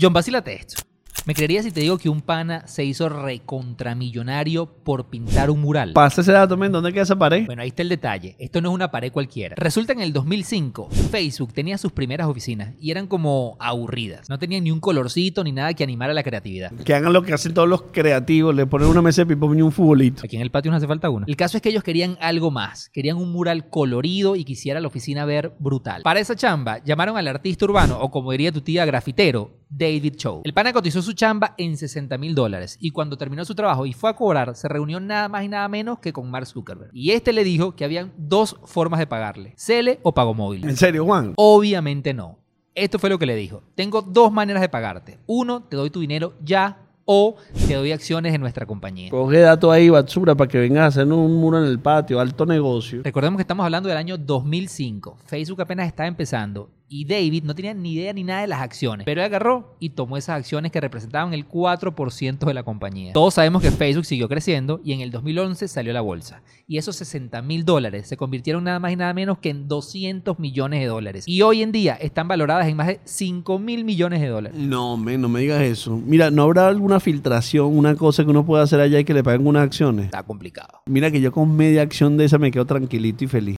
John, vacílate esto. ¿Me creerías si te digo que un pana se hizo recontramillonario por pintar un mural? Pasa ese dato, men. ¿Dónde queda esa pared? Bueno, ahí está el detalle. Esto no es una pared cualquiera. Resulta que en el 2005 Facebook tenía sus primeras oficinas y eran como aburridas. No tenían ni un colorcito ni nada que animara la creatividad. Que hagan lo que hacen todos los creativos. Le ponen una mesa de pipo y un futbolito. Aquí en el patio no hace falta uno. El caso es que ellos querían algo más. Querían un mural colorido y quisiera la oficina ver brutal. Para esa chamba, llamaron al artista urbano, o como diría tu tía, grafitero, David Chow. El pana cotizó su chamba en 60 mil dólares y cuando terminó su trabajo y fue a cobrar, se reunió nada más y nada menos que con Mark Zuckerberg. Y este le dijo que habían dos formas de pagarle, Cele o pago móvil. ¿En serio, Juan? Obviamente no. Esto fue lo que le dijo. Tengo dos maneras de pagarte. Uno, te doy tu dinero ya o te doy acciones en nuestra compañía. Coge dato ahí, basura, para que vengas a hacer un muro en el patio. Alto negocio. Recordemos que estamos hablando del año 2005. Facebook apenas estaba empezando y David no tenía ni idea ni nada de las acciones, pero él agarró y tomó esas acciones que representaban el 4% de la compañía. Todos sabemos que Facebook siguió creciendo y en el 2011 salió a la bolsa. Y esos 60 mil dólares se convirtieron nada más y nada menos que en 200 millones de dólares. Y hoy en día están valoradas en más de 5 mil millones de dólares. No, men, no me digas eso. Mira, ¿no habrá alguna filtración, una cosa que uno pueda hacer allá y que le paguen unas acciones? Está complicado. Mira que yo con media acción de esa me quedo tranquilito y feliz.